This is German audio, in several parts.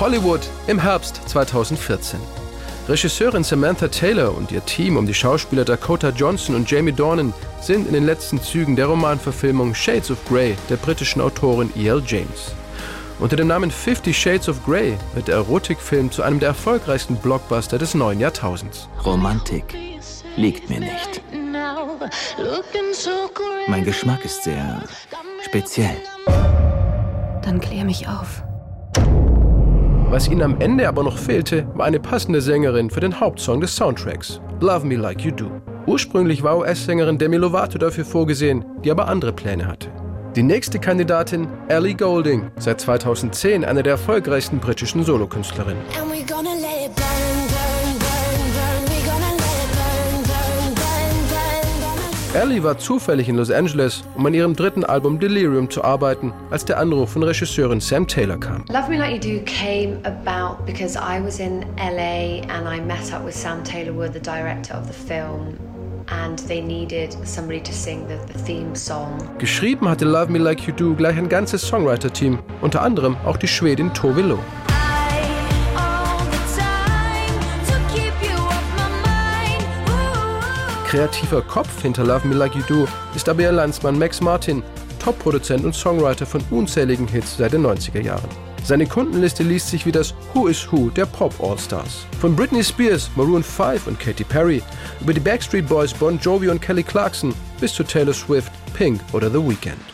Hollywood im Herbst 2014. Regisseurin Samantha Taylor und ihr Team um die Schauspieler Dakota Johnson und Jamie Dornan sind in den letzten Zügen der Romanverfilmung Shades of Grey der britischen Autorin E.L. James. Unter dem Namen Fifty Shades of Grey wird der Erotikfilm zu einem der erfolgreichsten Blockbuster des neuen Jahrtausends. Romantik liegt mir nicht. Mein Geschmack ist sehr speziell. Dann klär mich auf. Was ihnen am Ende aber noch fehlte, war eine passende Sängerin für den Hauptsong des Soundtracks, Love Me Like You Do. Ursprünglich war US-Sängerin Demi Lovato dafür vorgesehen, die aber andere Pläne hatte. Die nächste Kandidatin, Ellie Goulding, seit 2010 eine der erfolgreichsten britischen Solokünstlerinnen. Ellie war zufällig in Los Angeles, um an ihrem dritten Album Delirium zu arbeiten, als der Anruf von Regisseurin Sam Taylor kam. Love Me Like You Do came about because I was in LA and I met up with Sam Taylor Wood, the director of the film. And they needed somebody to sing the, the theme song. Geschrieben hatte Love Me Like You Do gleich ein ganzes Songwriter-Team, unter anderem auch die Schwedin Tove Lo. Kreativer Kopf hinter Love Me Like You Do ist aber ihr Landsmann Max Martin, Top-Produzent und Songwriter von unzähligen Hits seit den 90er Jahren. Seine Kundenliste liest sich wie das Who is Who der Pop All-Stars. Von Britney Spears, Maroon 5 und Katy Perry über die Backstreet Boys, Bon Jovi und Kelly Clarkson bis zu Taylor Swift, Pink oder The Weeknd.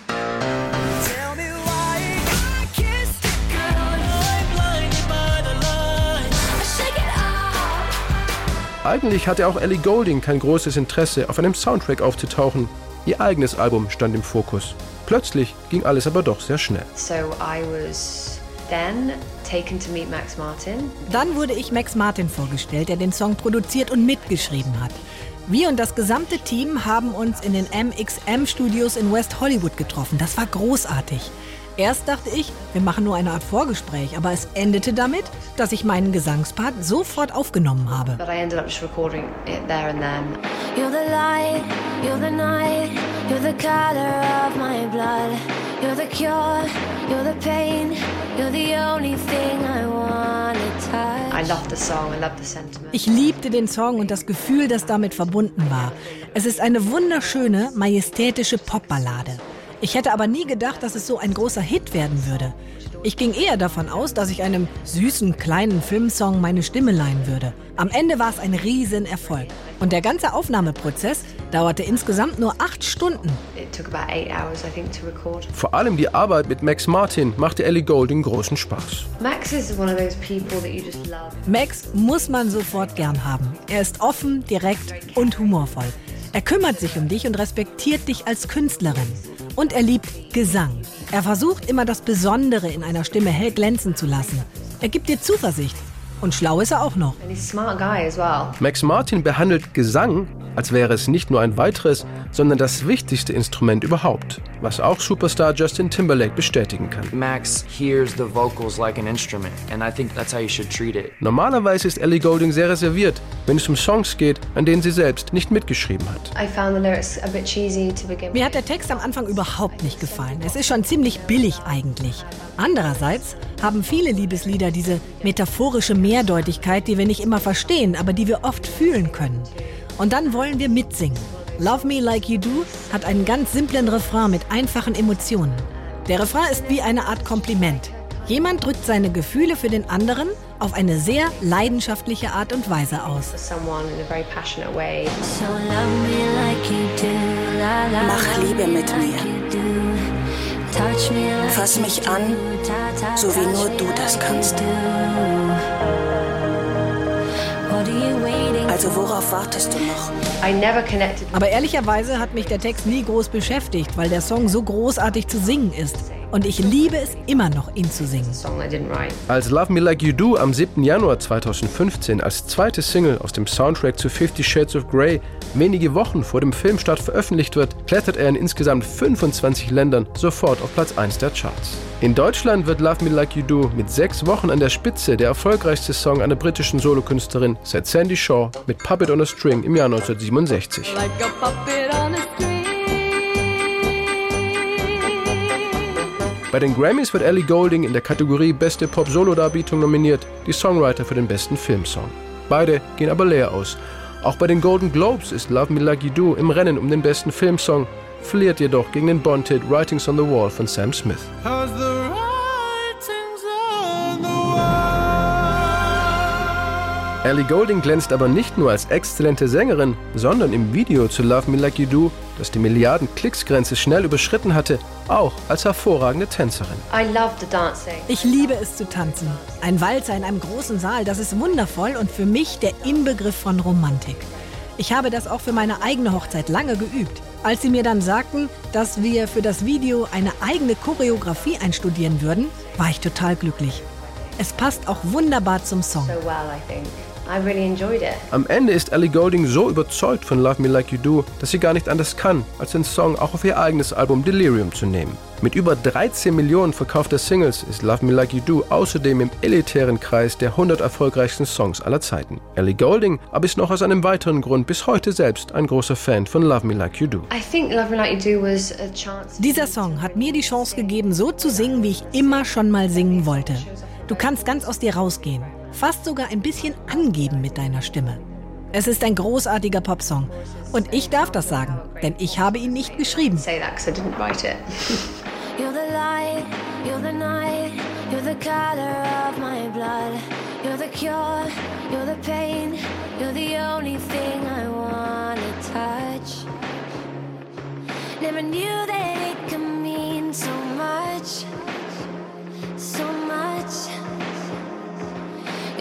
Eigentlich hatte auch Ellie Goulding kein großes Interesse, auf einem Soundtrack aufzutauchen. Ihr eigenes Album stand im Fokus. Plötzlich ging alles aber doch sehr schnell. So I was then taken to meet Max Martin. Dann wurde ich Max Martin vorgestellt, der den Song produziert und mitgeschrieben hat. Wir und das gesamte Team haben uns in den MXM Studios in West Hollywood getroffen. Das war großartig. Erst dachte ich, wir machen nur eine Art Vorgespräch, aber es endete damit, dass ich meinen Gesangspart sofort aufgenommen habe. But I ended up just recording it there and then. You're the light, you're the night, you're the color of my blood. You're the cure, you're the pain, you're the only thing I wanna touch. I love the song, I love the sentiment. Ich liebte den Song und das Gefühl, das damit verbunden war. Es ist eine wunderschöne, majestätische Popballade. Ich hätte aber nie gedacht, dass es so ein großer Hit werden würde. Ich ging eher davon aus, dass ich einem süßen kleinen Filmsong meine Stimme leihen würde. Am Ende war es ein Riesenerfolg. Und der ganze Aufnahmeprozess dauerte insgesamt nur acht Stunden. Vor allem die Arbeit mit Max Martin machte Ellie Goulding großen Spaß. Max is one of those people that you just love. Max muss man sofort gern haben. Er ist offen, direkt und humorvoll. Er kümmert sich um dich und respektiert dich als Künstlerin. Und er liebt Gesang. Er versucht immer das Besondere in einer Stimme hell glänzen zu lassen. Er gibt dir Zuversicht. Und schlau ist er auch noch. Max Martin behandelt Gesang, als wäre es nicht nur ein weiteres, sondern das wichtigste Instrument überhaupt, was auch Superstar Justin Timberlake bestätigen kann. Max hears the vocals like an instrument, and I think that's how you should treat it. Normalerweise ist Ellie Goulding sehr reserviert, wenn es um Songs geht, an denen sie selbst nicht mitgeschrieben hat. I found the lyrics a bit cheesy to begin Mir hat der Text am Anfang überhaupt nicht gefallen. Es ist schon ziemlich billig eigentlich. Andererseits haben viele Liebeslieder diese metaphorische Mehrdeutigkeit, die wir nicht immer verstehen, aber die wir oft fühlen können. Und dann wollen wir mitsingen. Love Me Like You Do hat einen ganz simplen Refrain mit einfachen Emotionen. Der Refrain ist wie eine Art Kompliment. Jemand drückt seine Gefühle für den anderen auf eine sehr leidenschaftliche Art und Weise aus. Mach Liebe mit mir. Fass mich an, so wie nur du das kannst. Also worauf wartest du noch? I never connected Aber ehrlicherweise hat mich der Text nie groß beschäftigt, weil der Song so großartig zu singen ist. Und ich liebe es immer noch, ihn zu singen. Als Love Me Like You Do am 7. Januar 2015 als zweite Single aus dem Soundtrack zu Fifty Shades of Grey wenige Wochen vor dem Filmstart veröffentlicht wird, klettert er in insgesamt 25 Ländern sofort auf Platz 1 der Charts. In Deutschland wird Love Me Like You Do mit sechs Wochen an der Spitze der erfolgreichste Song einer britischen Solokünstlerin seit Sandy Shaw mit Puppet on a String im Jahr 1967. Bei den Grammys wird Ellie Golding in der Kategorie Beste Pop-Solo-Darbietung nominiert, die Songwriter für den besten Filmsong. Beide gehen aber leer aus. Auch bei den Golden Globes ist Love Me Like You Do im Rennen um den besten Filmsong, verliert jedoch gegen den Bond-Hit Writings on the Wall von Sam Smith. Ellie Golding glänzt aber nicht nur als exzellente Sängerin, sondern im Video zu Love Me Like You Do, das die Milliarden Klicks-Grenze schnell überschritten hatte, auch als hervorragende Tänzerin. Ich liebe es zu tanzen. Ein Walzer in einem großen Saal, das ist wundervoll und für mich der Inbegriff von Romantik. Ich habe das auch für meine eigene Hochzeit lange geübt. Als sie mir dann sagten, dass wir für das Video eine eigene Choreografie einstudieren würden, war ich total glücklich. Es passt auch wunderbar zum Song. So well, I really enjoyed it. Am Ende ist Ellie Golding so überzeugt von Love Me Like You Do, dass sie gar nicht anders kann, als den Song auch auf ihr eigenes Album Delirium zu nehmen. Mit über 13 Millionen verkaufter Singles ist Love Me Like You Do außerdem im elitären Kreis der 100 erfolgreichsten Songs aller Zeiten. Ellie Golding aber ist noch aus einem weiteren Grund bis heute selbst ein großer Fan von Love Me Like You Do. I think Love Me Like You Do was a chance. Dieser Song hat mir die Chance gegeben, so zu singen, wie ich immer schon mal singen wollte. Du kannst ganz aus dir rausgehen, fast sogar ein bisschen angeben mit deiner Stimme. Es ist ein großartiger Popsong und ich darf das sagen, denn ich habe ihn nicht geschrieben. Say that because I didn't write it.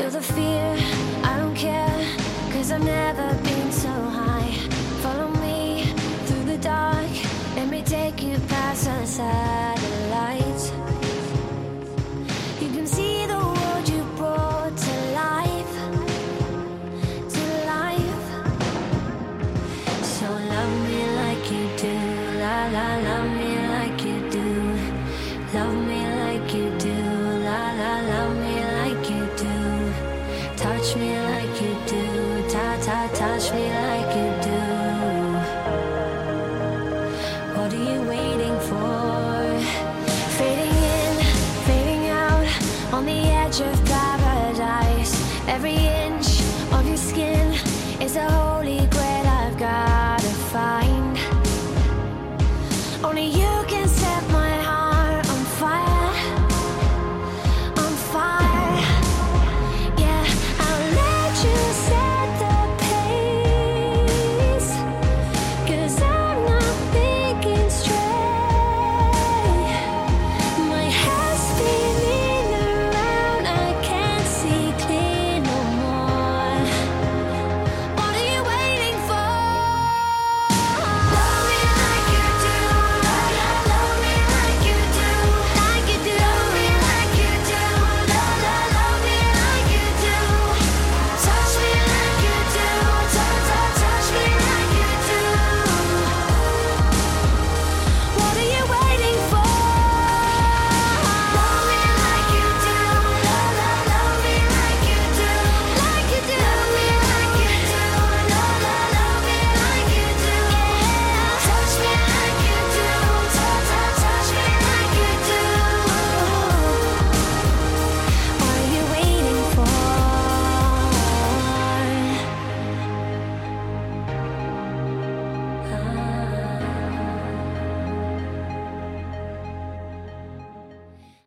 You're the fear, I don't care, cause I've never been so high. Follow me through the dark, let me take you past the satellites. ta touch me like you do. What are you waiting for? Fading in, fading out, on the edge of paradise. Every inch of your skin is a holy grail I've gotta find. Only you.